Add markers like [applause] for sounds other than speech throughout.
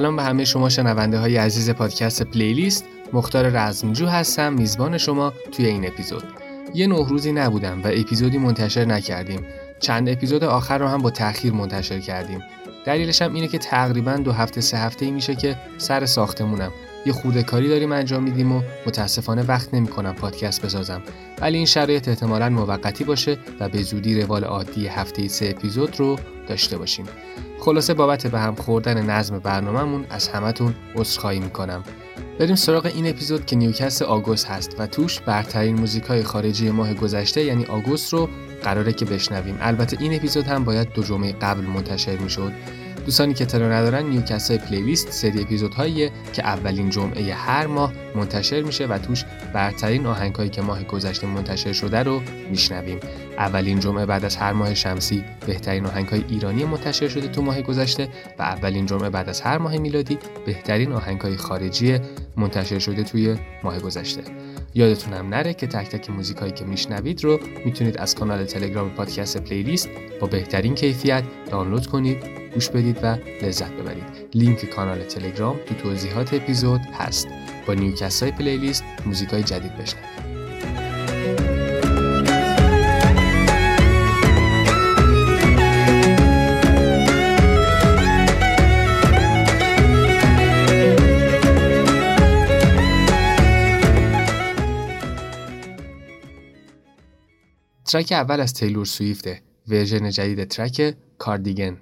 سلام به همه شما شنونده های عزیز پادکست پلیلیست. مختار رزمجو هستم میزبان شما توی این اپیزود. یه نه روزی نبودم و اپیزودی منتشر نکردیم. چند اپیزود آخر رو هم با تاخیر منتشر کردیم. دلیلش هم اینه که تقریبا دو هفته سه هفته ای میشه که سر ساختمونم. یه خورده کاری داریم انجام میدیم و متاسفانه وقت نمی‌کنم پادکست بسازم. ولی این شرایط احتمالا موقتی باشه و به زودی روال عادی هفته سه اپیزود رو داشته باشیم. خلاصه بابت به هم خوردن نظم برنامهمون از همتون عذرخواهی می‌کنم. بریم سراغ این اپیزود که نیوکست آگوست هست و توش برترین موزیک های خارجی ماه گذشته یعنی آگوست رو قراره که بشنویم. البته این اپیزود هم باید دو جمعه قبل منتشر می‌شد. دوستانی که اطلاع ندارن نیوکست های پلیلیست سری اپیزودهاییه که اولین جمعه هر ماه منتشر میشه و توش برترین آهنگهایی که ماه گذشته منتشر شده رو میشنویم. اولین جمعه بعد از هر ماه شمسی بهترین آهنگهای ایرانی منتشر شده تو ماه گذشته و اولین جمعه بعد از هر ماه میلادی بهترین آهنگهای خارجی منتشر شده توی ماه گذشته. یادتونم نره که تک تک موزیک هایی که میشنوید رو می‌تونید از کانال تلگرام پادکست پلیلیست با بهترین کیفیت دانلود کنید گوش بدید و لذت ببرید. لینک کانال تلگرام تو توضیحات اپیزود هست. با نیوکست های پلیلیست موزیک های جدید بشنوید. ترک اول از تیلور سویفته ورژن جدید ترک کاردیگن.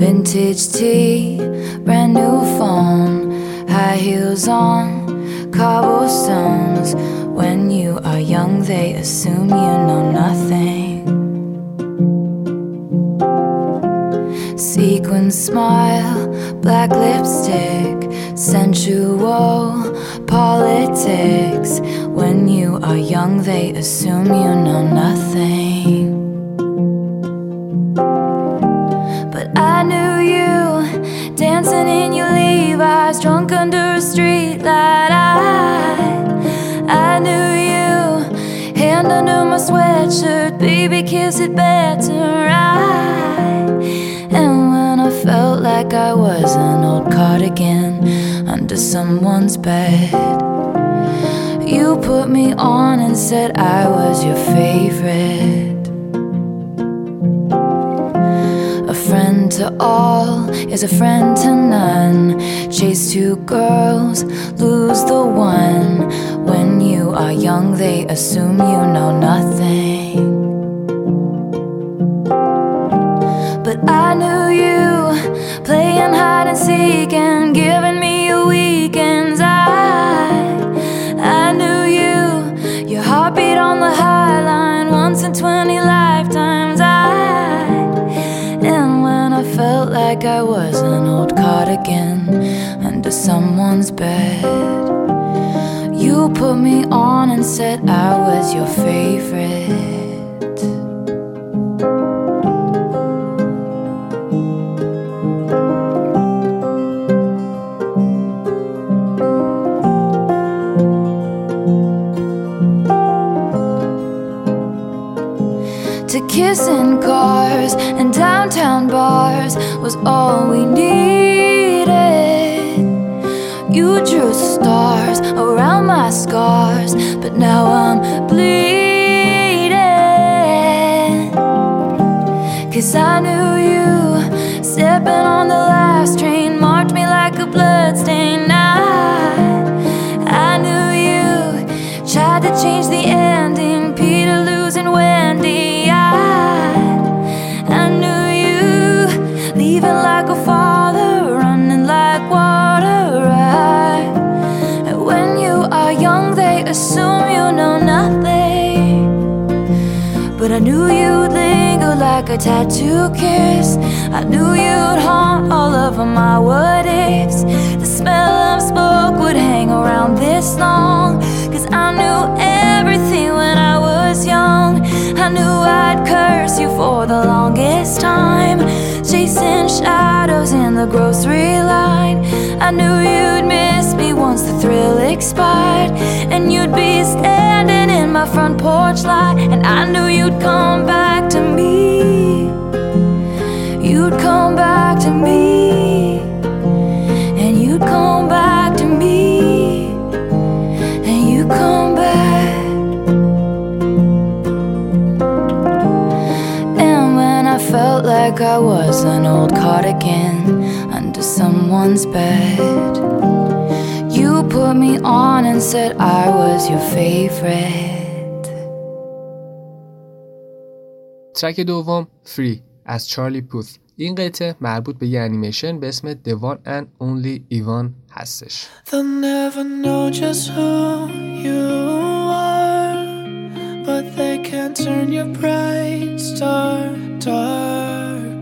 Vintage tea, brand new phone, high heels on, cobblestones. When you are young, they assume you know nothing. Sequin smile, black lipstick, sensual politics. When you are young, they assume you know nothing. Drunk under a street light. I, I knew you, hand under my sweatshirt, baby, kiss it better. I, and when I felt like I was an old cardigan under someone's bed. You put me on and said I was your favorite. To all is a friend to none. Chase two girls, lose the one. When you are young, they assume you know nothing. I was an old cardigan under someone's bed, you put me on and said I was your favorite. to kiss in cars and downtown bars was all we needed. You drew stars around my scars, but now I'm bleeding. Knew you'd linger like a tattoo kiss. I knew you'd haunt all of my what ifs. The smell of smoke would hang around this long. Cause I knew everything when I was young. I knew I'd curse you for the longest time. Chasing shadows in the grocery line. I knew me once the thrill expired And you'd be standing in my front porch light And I knew you'd come back to me. You'd come back to me And you'd come back to me And you'd come back. And when I felt like I was an old cardigan Under someone's bed You put me on and said I was your favorite. ترک دوم فری از چارلی پوث این قطعه مربوط به یه انیمیشن به اسم The One and Only Ivan هستش They'll never know just who you are, but they can't turn your bright star dark.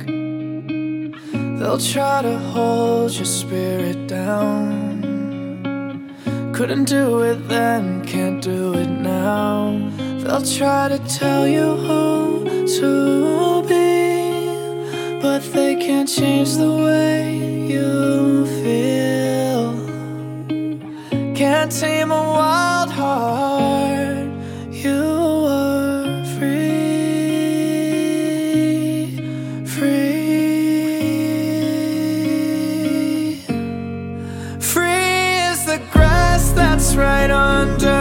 They'll try to hold your spirit down. Couldn't do it then, can't do it now. They'll try to tell you who to be, but they can't change the way you feel. Can't tame a wild heart. Right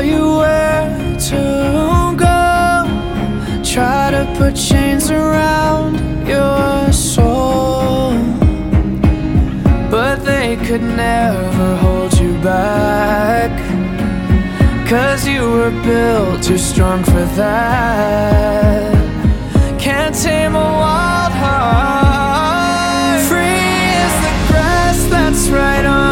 tell you where to go, try to put chains around your soul, but they could never hold you back. Cause you were built too strong for that. Can't tame a wild heart. Free is the grass that's right under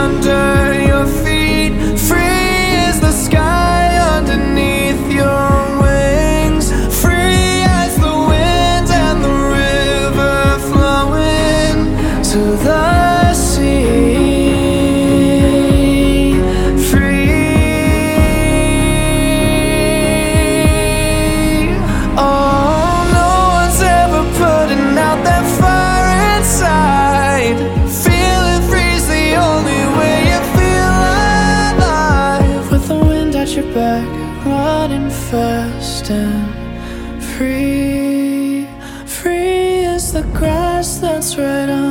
fast and free. Free as the grass that's right under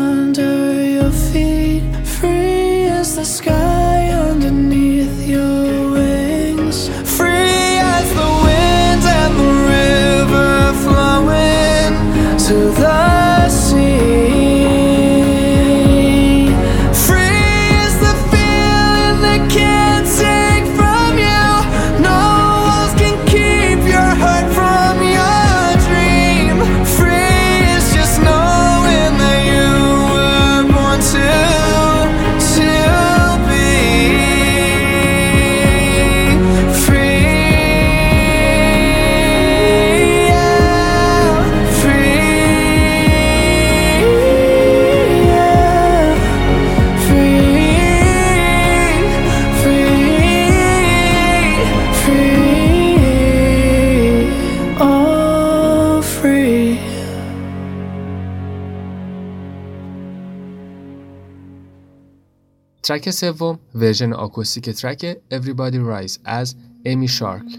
ترک سوم ورژن آکوستیک ترک Everybody Rise از امی شارک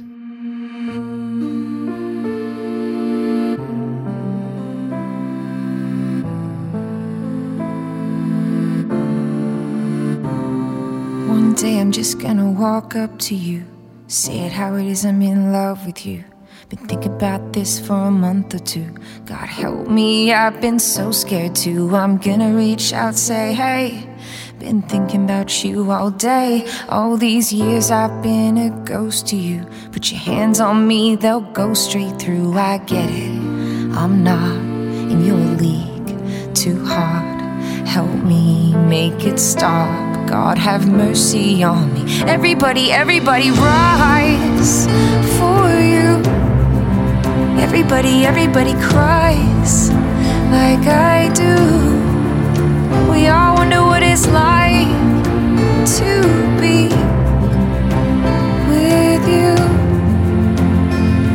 One day I'm just gonna walk up to you, say it how it is, I'm in love with you. Been thinking about this for a month or two. God help me, I've been so scared too. I'm gonna reach out, say, hey. Been thinking about you all day. All these years I've been a ghost to you. Put your hands on me, they'll go straight through. I get it. I'm not in your league. Too hard. Help me make it stop. God have mercy on me. Everybody, everybody rise for you. Everybody, everybody cries like I do it's like to be with you,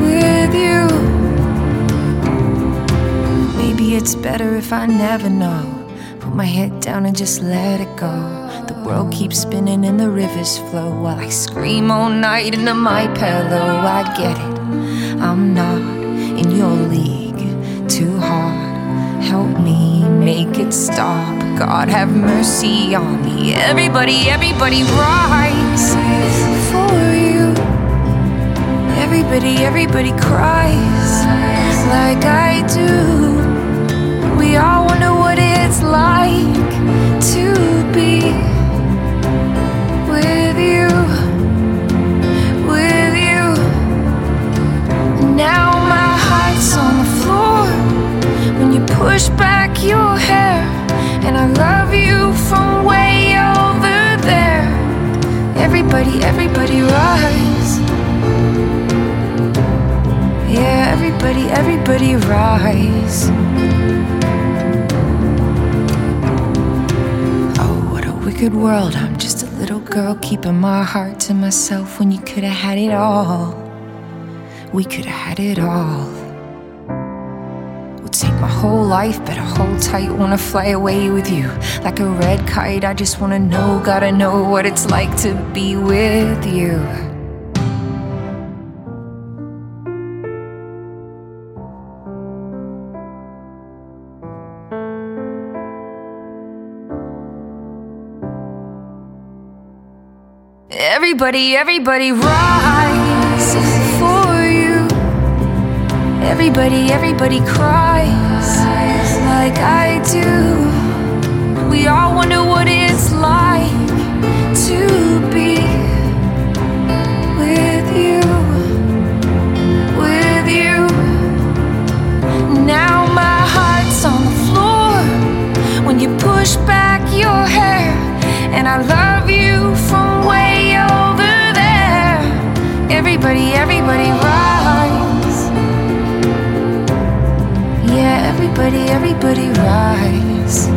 with you. Maybe it's better if I never know. Put my head down and just let it go. The world keeps spinning and the rivers flow while I scream all night into my pillow. I get it, I'm not in your league too hard help me make it stop. God have mercy on me. Everybody, everybody, rise for you. Everybody, everybody cries like I do. We all wonder what it's like to be with you, with you. Now my heart's on the when you push back your hair, and I love you from way over there. Everybody, everybody rise. Yeah, everybody, everybody rise. Oh, what a wicked world. I'm just a little girl keeping my heart to myself when you could have had it all. We could have had it all. Whole life, better hold tight. Wanna fly away with you like a red kite. I just wanna know, gotta know what it's like to be with you. Everybody, everybody rise for you. Everybody, everybody cries like I do. We all wonder what it's like to be with you, with you. Now my heart's on the floor when you push back your hair, and I love you from way over there. Everybody, everybody everybody, everybody rise.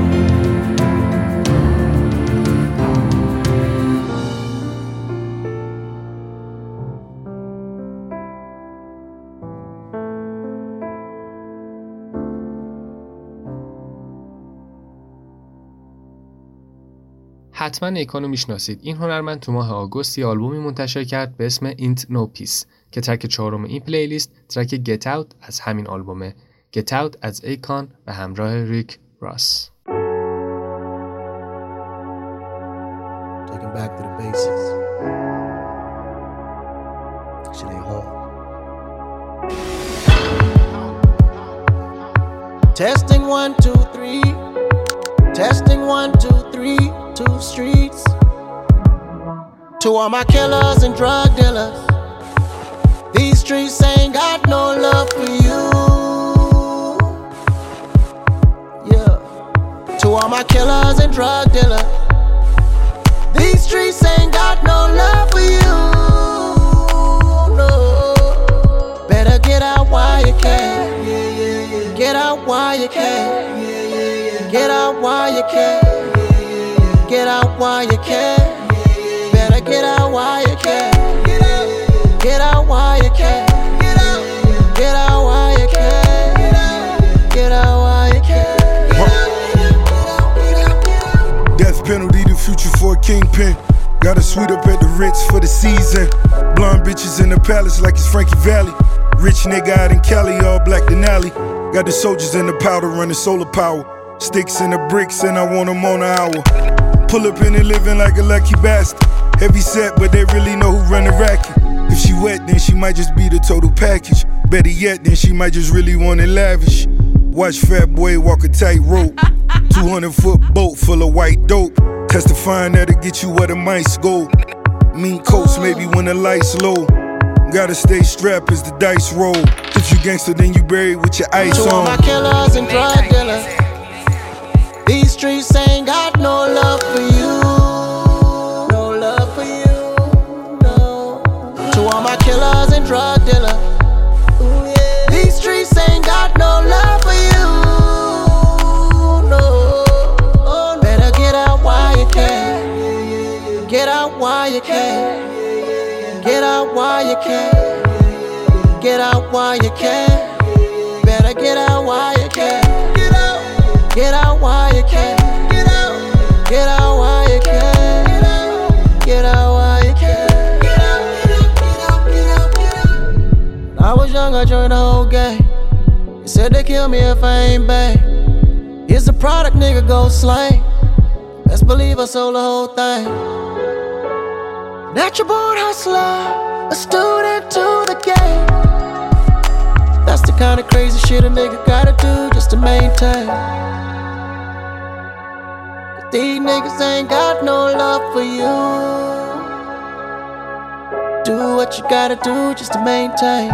حتما نیکانو می‌شناسید این هنرمند تو ماه آگوست یه آلبومی منتشر کرد به اسم اینت نو پیس که ترک چهارم این پلیلیست ترک گت اوت از همین آلبومه گت اوت از ایکان و همراه ریک راس Taking back to the basics. Shit ain't hard. Testing one, two, three. Testing one, two, three. Two streets. To all my killers and drug dealers. These streets ain't got no love for you. All my killers and drug dealers. These streets ain't got no love for you. No. Better get out while you can. Get out while you can. Get out while you can. Get out while you can. Better get out while you can. Get out while you can. The future for a kingpin. Got a suite up at the Ritz for the season. Blonde bitches in the palace like it's Frankie Valli. Rich nigga out in Cali, all black Denali. Got the soldiers in the powder running solar power. Sticks in the bricks, and I want them on an hour. Pull up in it living like a lucky bastard. Heavy set, but they really know who run the racket. If she wet, then she might just be the total package. Better yet, then she might just really want it lavish. Watch Fat Boy walk a tight rope. [laughs] 200 foot boat full of white dope. Testifying that'll get you where the mice go. Mean coats, maybe when the lights low. Gotta stay strapped as the dice roll. If you gangster, then you buried with your ice To all my killers and drug dealers. These streets ain't got no love for you. While you can. Get out while you can. Better get out while you can. Get out. Get out while you can. Get out. Get out while you can. Get out. Get out while you can. Get out. Get out. Get out. Get out. Get out. When I was young, I joined the whole gang. They said they kill me if I ain't bang. Here's the product, nigga, go slang. Best believe I sold the whole thing. Natural born hustler, a student to the game. That's the kind of crazy shit a nigga gotta do just to maintain. These niggas ain't got no love for you. Do what you gotta do just to maintain.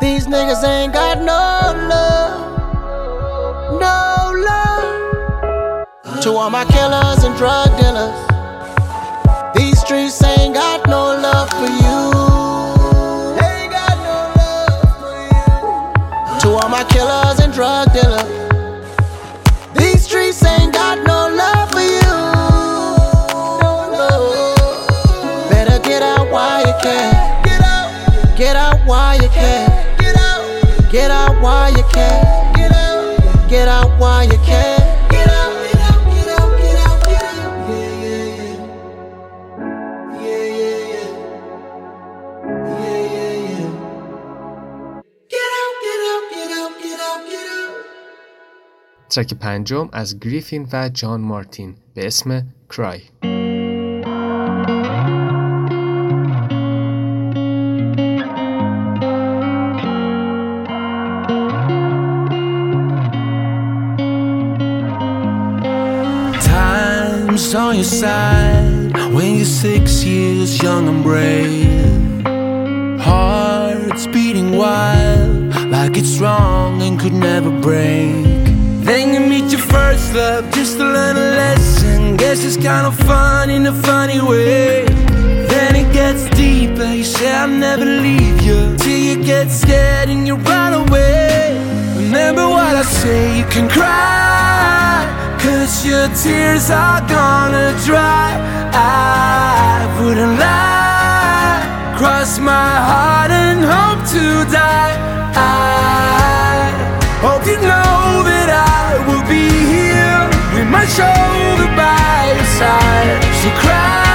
These niggas ain't got no love, no love. To all my killers and drug dealers, streets ain't got no love for you. Ain't got no love for you. To all my killers and drug dealers, these streets ain't got no love for you. No. Better get out while you can. Get out. Get out while you can. Get out. Get out while you can. ترک پنجم از گریفین و جان مارتین به اسم کرای Time's on your side when you're six years young and brave. Hearts beating wild like it's wrong and could never break. Then you meet your first love just to learn a lesson. Guess it's kind of fun in a funny way. Then it gets deeper. You say I'll never leave you till you get scared and you run away. Remember what I say, you can cry. Cause your tears are gonna dry. I wouldn't lie. Cross my heart and hope to die. I hope you know my shoulder by your side. So cry.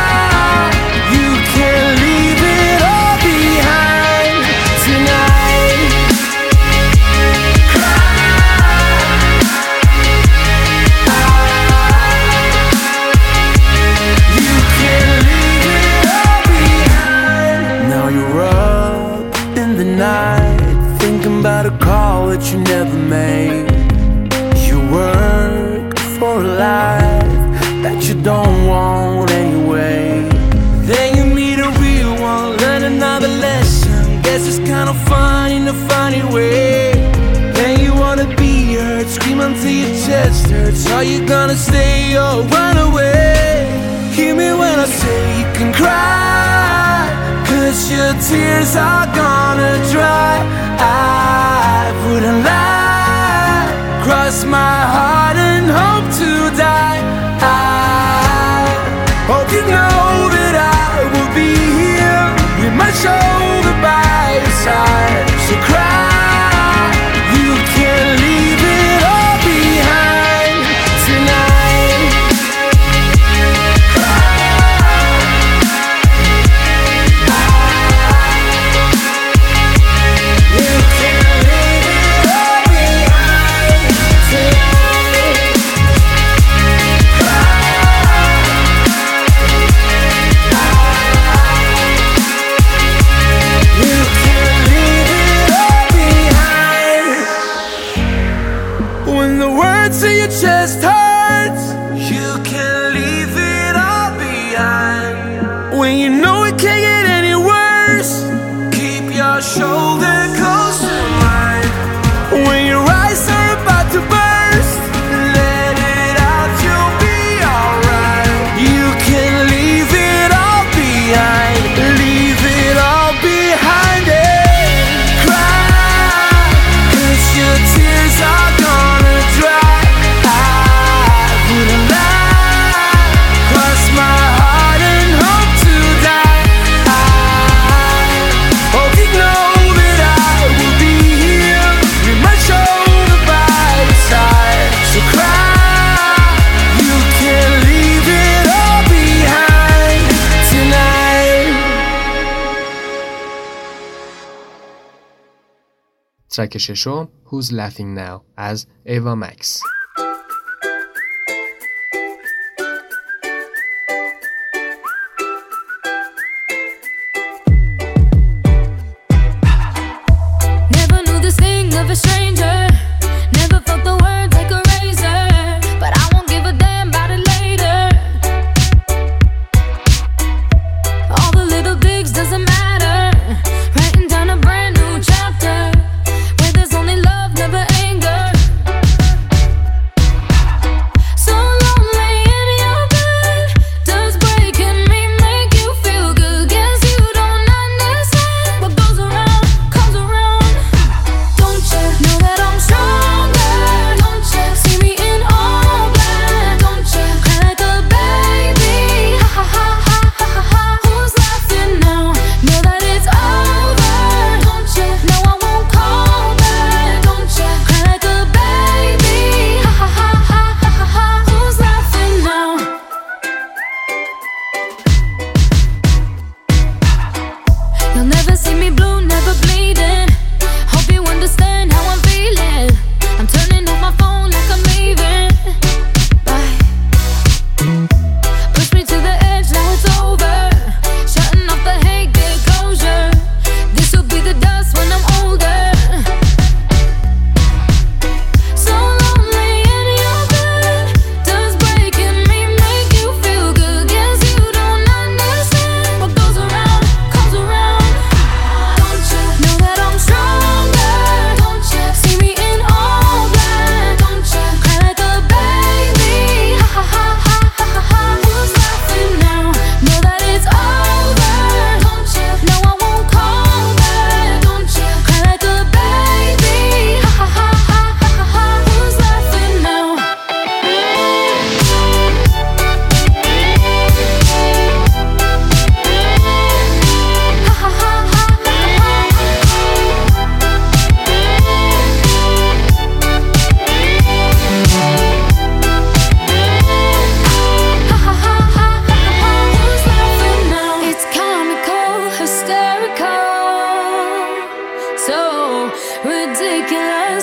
سگ ششم Who's Laughing Now از ایوا مکس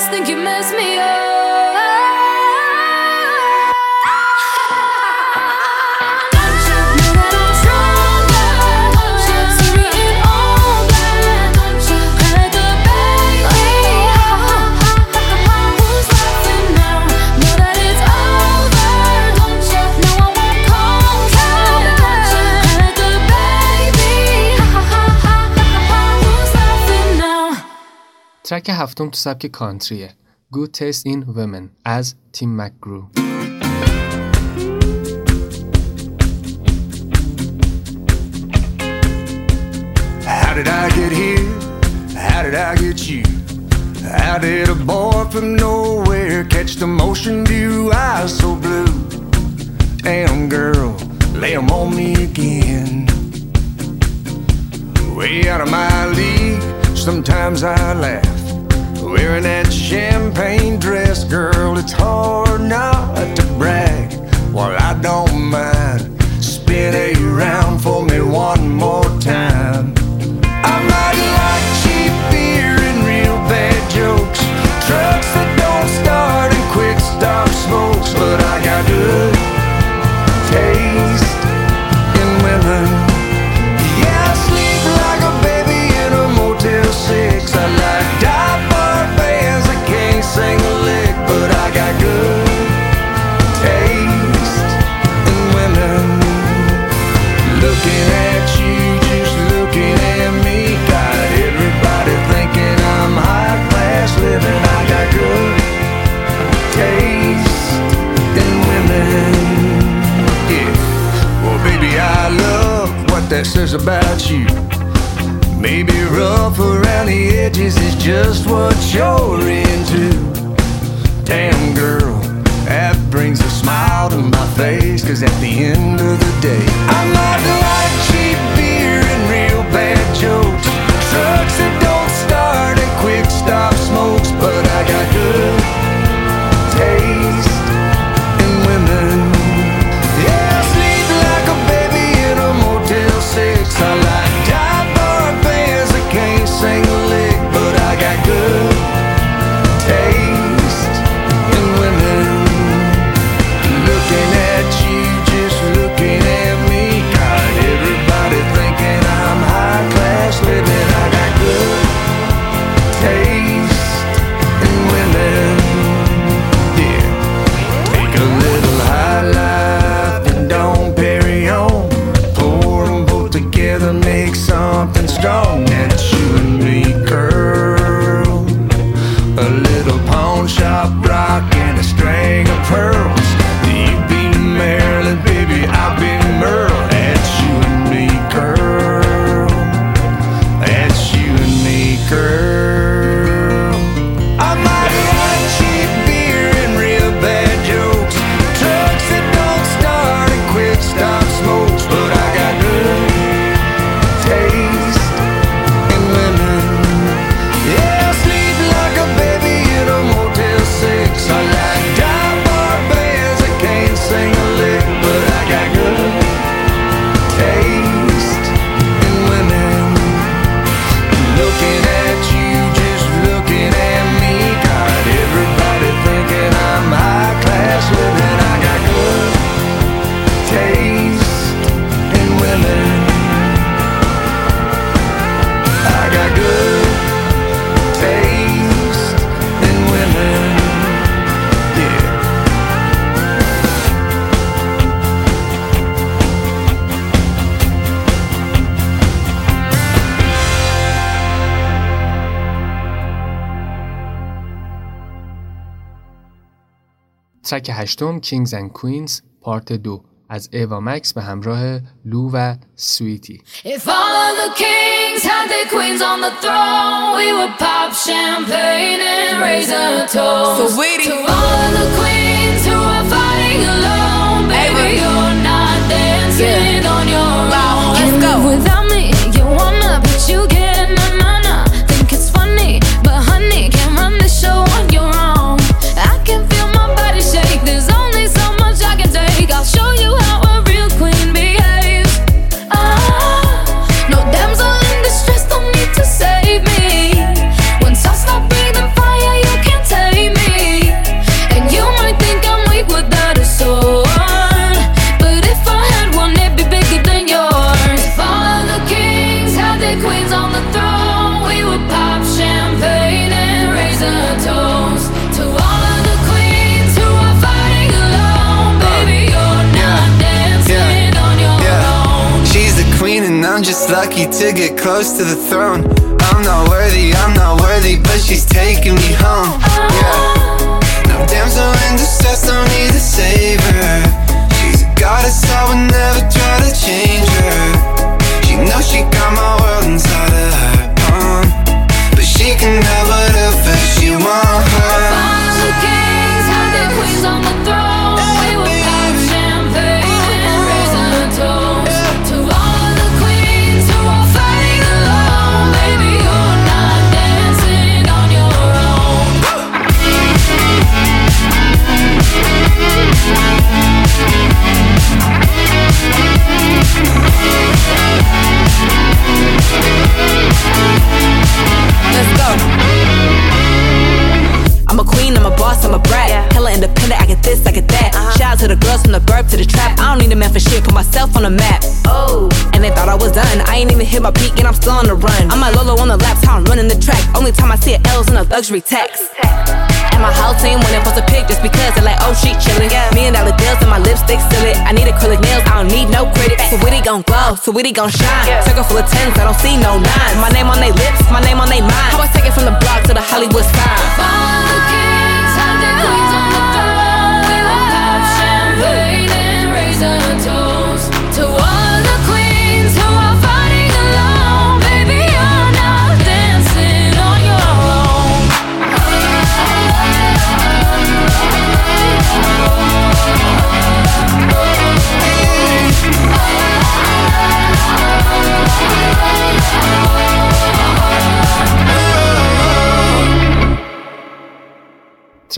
think you messed me up. ترک هفتم تو سبک کانتریه Good Taste in Women از تیم مکگرو How did I get here? How did I get you? How did a boy from nowhere catch the motion view? Eyes so blue. Damn girl, lay them on me again. Way out of my league, sometimes I laugh. Wearing that champagne dress, girl, it's hard not to brag. While well, I don't mind, spin it around for me one more time. I might cares about you. Maybe rough around the edges is just what you're into. Damn girl, that brings a smile to my face, cause at the end of the day, ترک هشتم Kings and Queens پارت دو از ایوا مکس به همراه لو و سویتی If all of the kings had their queens on the throne, we would pop champagne and raise a toast. Sweetie. To all of the queens who are fighting alone, baby, you're not dancing on your Wow, own. let's go. without lucky to get close to the throne. I'm not worthy, I'm not worthy, but she's taking me home. Yeah. No damsel in distress, don't need a savior. She's a goddess, I would never try to change her. She knows she got my world inside of her palm. But she can have whatever she wants. All the kings had their queens on the throne. Let's go. I'm a queen, I'm a boss, I'm a brat. Hella independent, I get this, I get that. Uh-huh. Shout out to the girls from the burp to the trap. I don't need a man for shit, put myself on the map. Oh, and they thought I was done. I ain't even hit my peak and I'm still on the run. I'm like Lolo on the laps, how I'm running the track. Only time I see a L's in a luxury tax. And my whole team when they post a pic just because they're like, oh, she chillin'. Million dollar deals and my lipstick still it. I need acrylic nails, I don't need no credit. Saweetie gon' glow, Saweetie gon' shine. Circle full of tens, I don't see no nines. My name on they lips, my name on they mind. How I take it from the block to the Hollywood sign.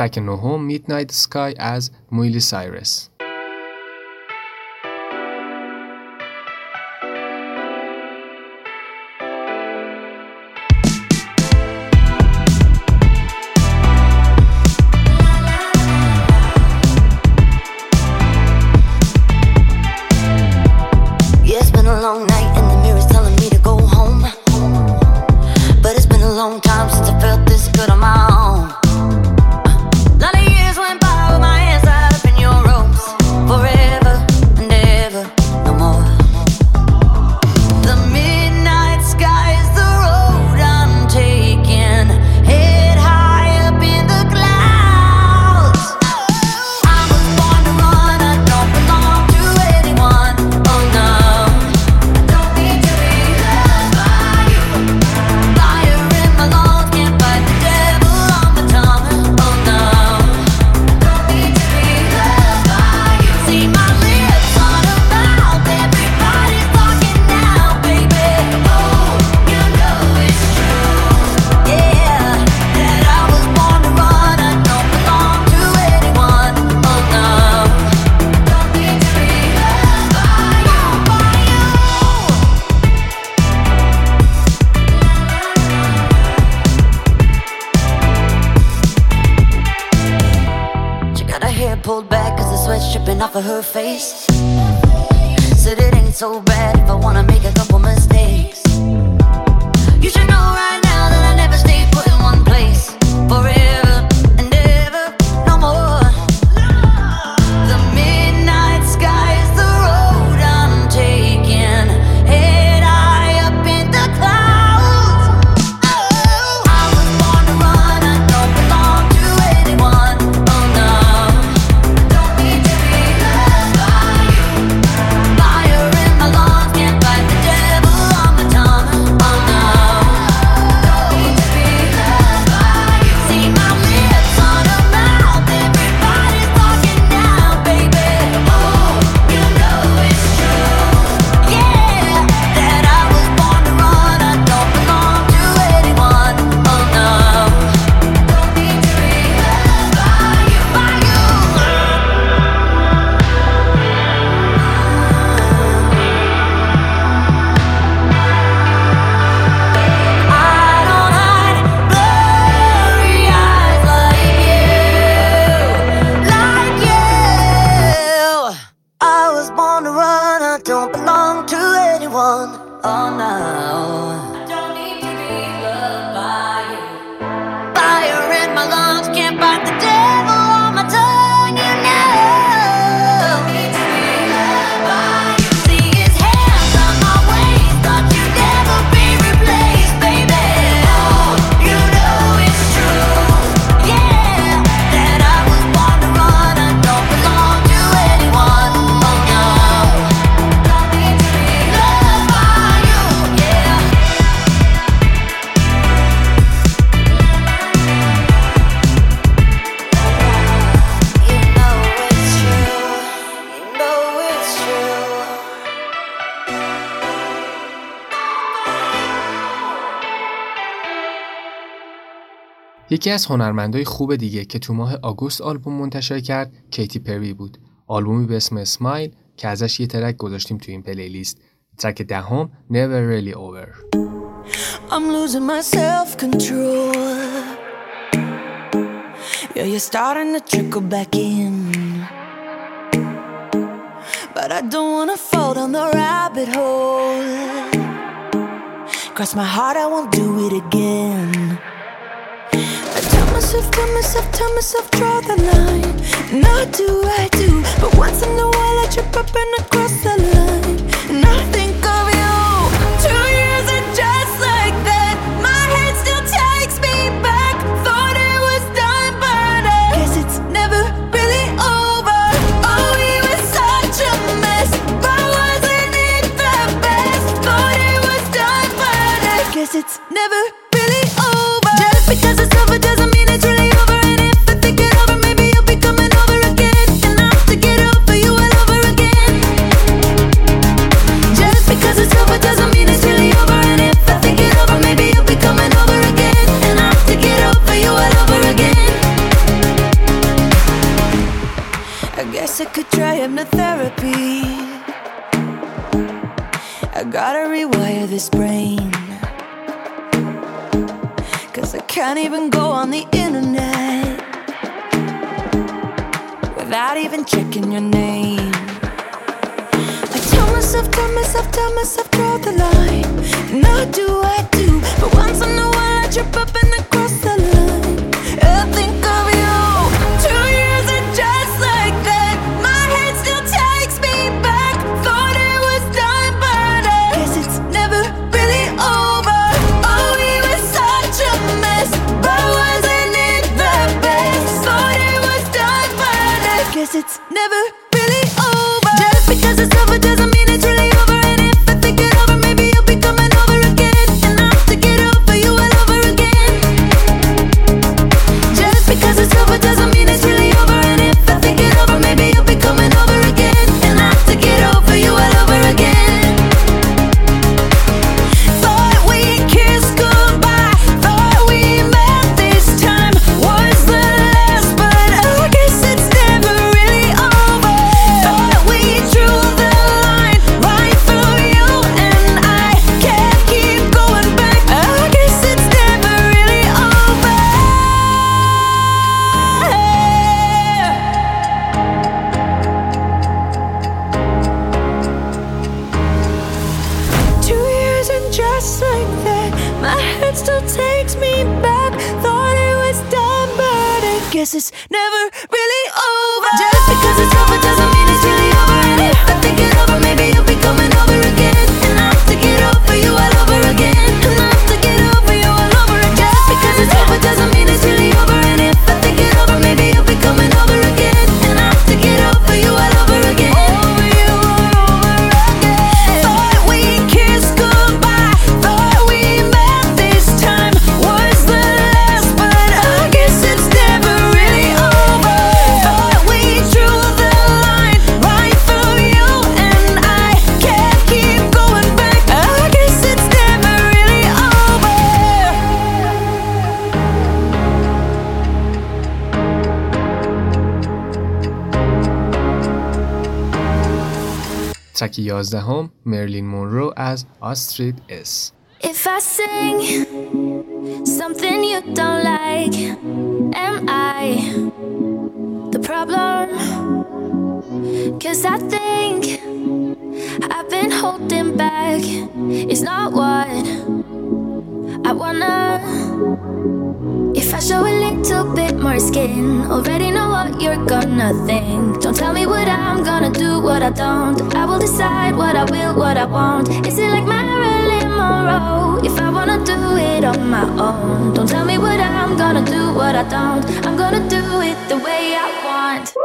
Track home Midnight Sky as Miley Cyrus. Off of her face. Said it ain't so bad if I wanna make a couple mistakes. یکی از هنرمندای خوب دیگه که تو ماه آگوست آلبوم منتشر کرد کیتی پری بود آلبومی به اسم اسمایل که ازش یه ترک گذاشتیم تو این پلیلیست ترک دهم ده Never Really Over I'm losing my self control Yeah, you're starting to trickle back in But I don't wanna fall down the rabbit hole Cross my heart, I won't do it again myself, tell myself, tell myself, draw the line. Not do, I do. But once in a while, I trip up and across the line. his brain. Cause I can't even go on the internet without even checking your name. I tell myself, tell myself, tell myself, draw the line. And I do, I do. But once in a while I trip up. یازدهم مرلین مونرو از آسترید اس If I sing something you don't like am I the problem? Cause I think I've been holding back. more skin. Already know what you're gonna think. Don't tell me what I'm gonna do, what I don't. I will decide what I will, what I won't. Is it like Marilyn Monroe? If I wanna do it on my own, don't tell me what I'm gonna do, what I don't. I'm gonna do it the way I want.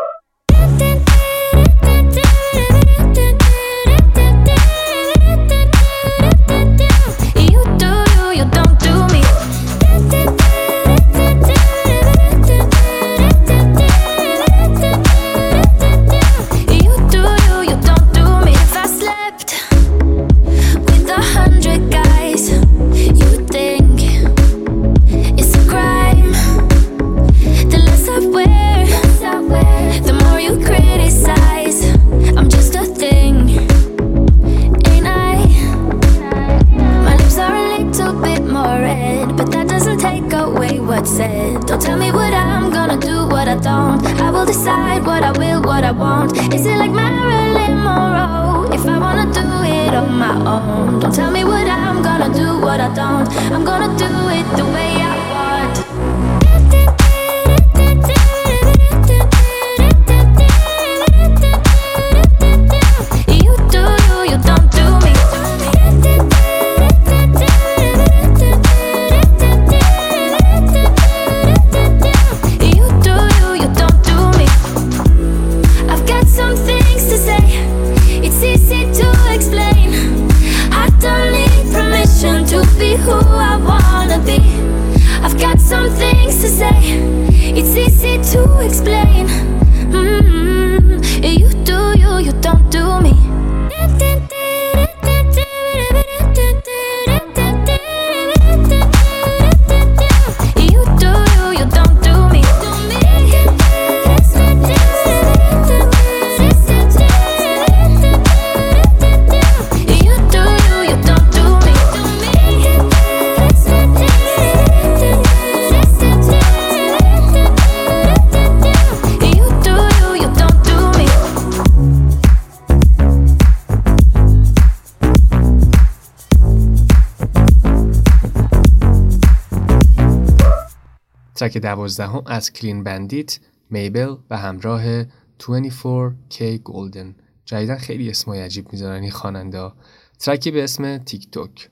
دوازدهم از کلین بندیت میبل و همراه 24K گلدن جدیدن خیلی اسمای عجیب می‌ذارن این خاننده ترکی به اسم تیک توک.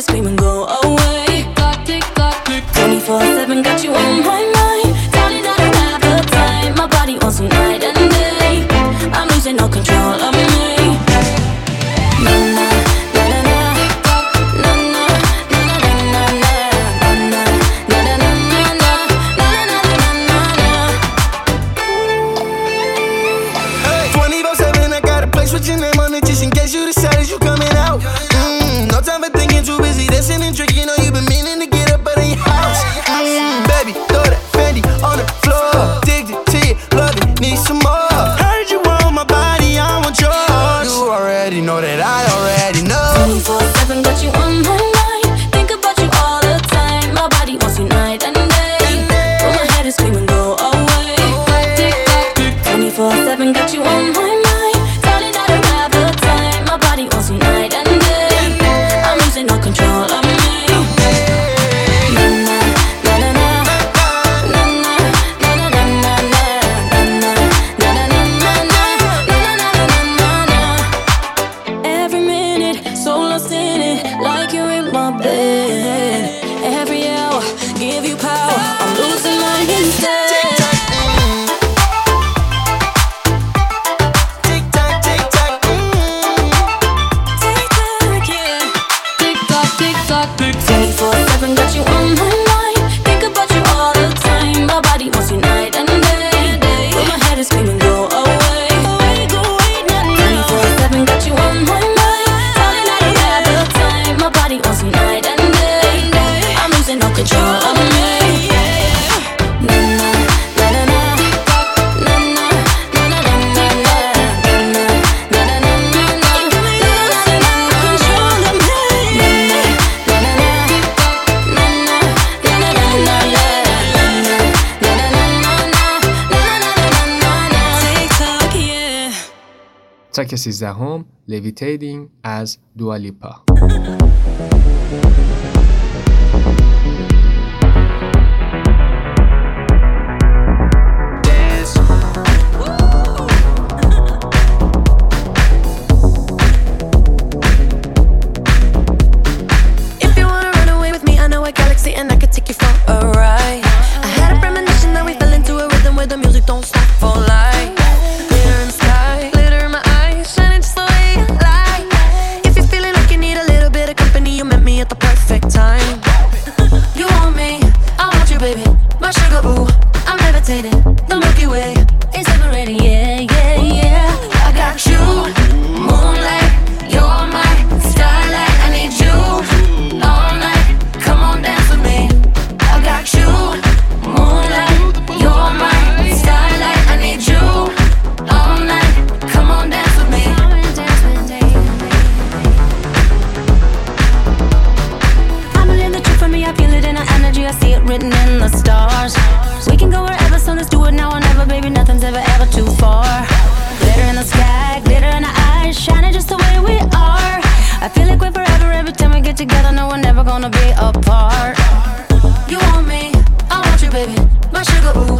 Screaming, go. Oh. ترک is Levitating از دوالیپا take you for a ride. I had a premonition that we fell into a rhythm where the music don't stop for Gonna be apart. You want me, I want you, baby. My sugar, ooh.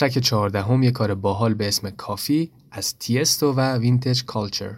ترک چهاردهم یک کار باحال به اسم کافی از تیستو و وینتج کالچر.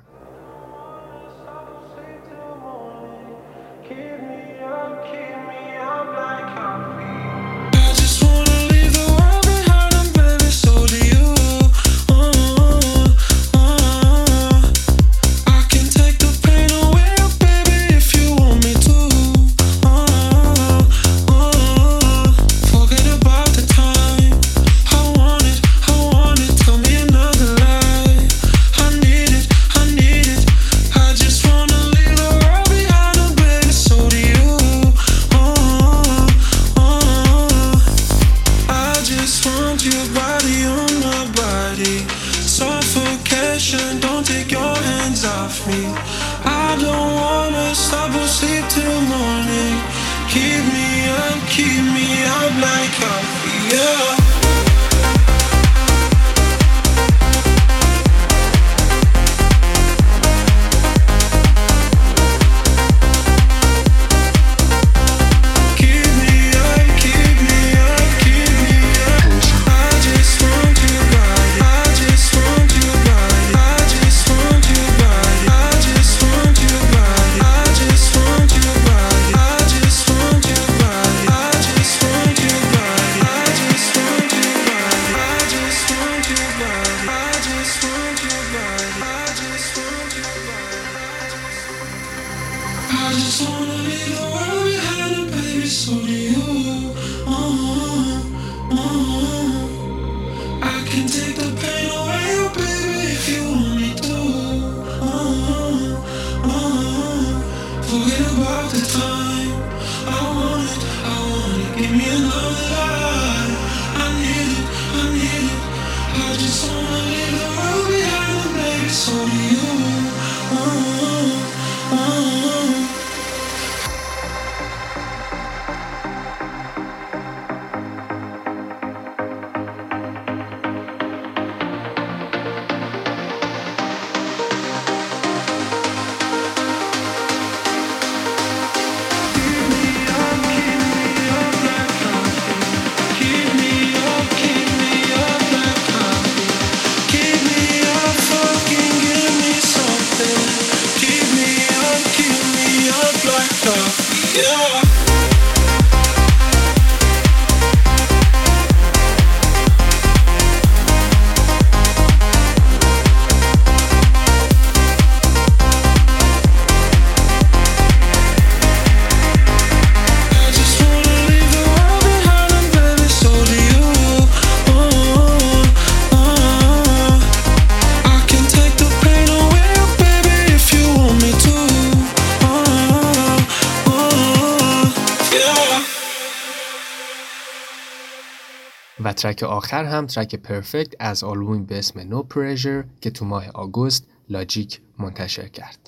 ترک آخر هم ترک پرفکت از آلبومی به اسم No Pressure که تو ماه آگوست لاجیک منتشر کرد.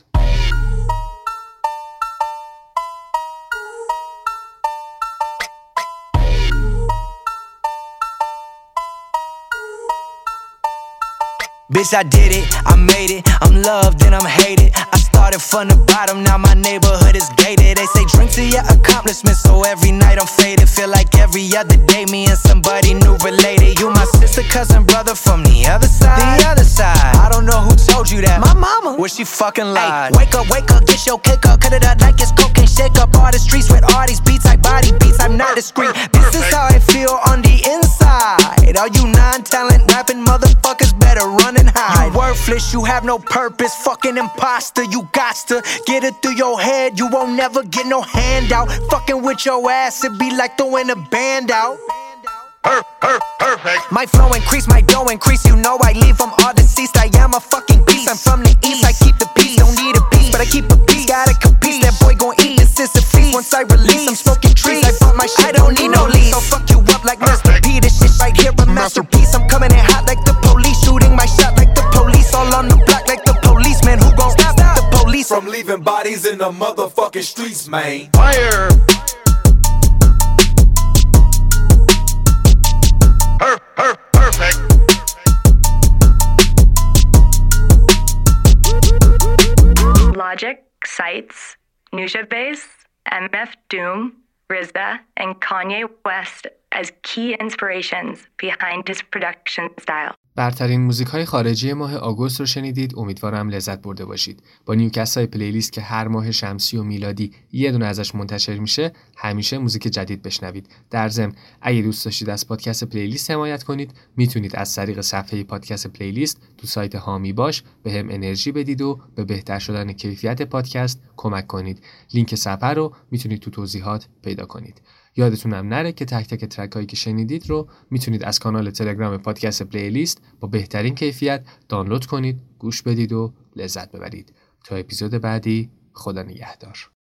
Bitch, I did it, I made it. I'm loved and I'm hated. I started from the bottom, now my neighborhood is gated. They say drink to your accomplishments, so every night I'm faded. Feel like every other day, me and somebody new related. You my sister, cousin, brother from the other side. The other side. I don't know who told you that. My mama. Where she fucking lied. wake up, wake up, get your cake up, cut it up like it's cocaine. Shake up all the streets with all these beats, like body beats. I'm not discreet. This is how I feel on the inside. All you non-talent rapping motherfuckers worthless, you have no purpose. Fucking imposter, you got to get it through your head. You won't never get no handout. Fucking with your ass, it be like throwing a band out. Perfect. My flow increase, my dough increase. You know I leave them all deceased. I am a fucking beast. I'm from the east. I keep the peace. Don't need a piece, but I keep a piece. Gotta compete. That boy gon' eat. This is a feast. Once I release, I'm smoking trees. I bought my shit. I don't need no lease. So fuck you up like Mr. P. This shit right here a masterpiece. I'm coming in hot the police? From leaving bodies in the motherfucking streets, man. Fire. Perfect. Logic cites Nujabes, MF Doom, RZA, and Kanye West as key inspirations behind his production style. برترین موزیک های خارجی ماه آگوست رو شنیدید. امیدوارم لذت برده باشید. با نیوکست های پلیلیست که هر ماه شمسی و میلادی یه دونه ازش منتشر میشه همیشه موزیک جدید بشنوید. در ضمن اگه دوست داشتید از پادکست پلیلیست حمایت کنید می‌تونید از طریق صفحه پادکست پلیلیست تو سایت هامی باش به هم انرژی بدید و به بهتر شدن کیفیت پادکست کمک کنید. لینک صفحه رو می‌تونید تو توضیحات پیدا کنید. یادتونم نره که تک تک ترک هایی که شنیدید رو می‌تونید از کانال تلگرام پادکست پلیلیست با بهترین کیفیت دانلود کنید، گوش بدید و لذت ببرید. تا اپیزود بعدی خدا نگهدار.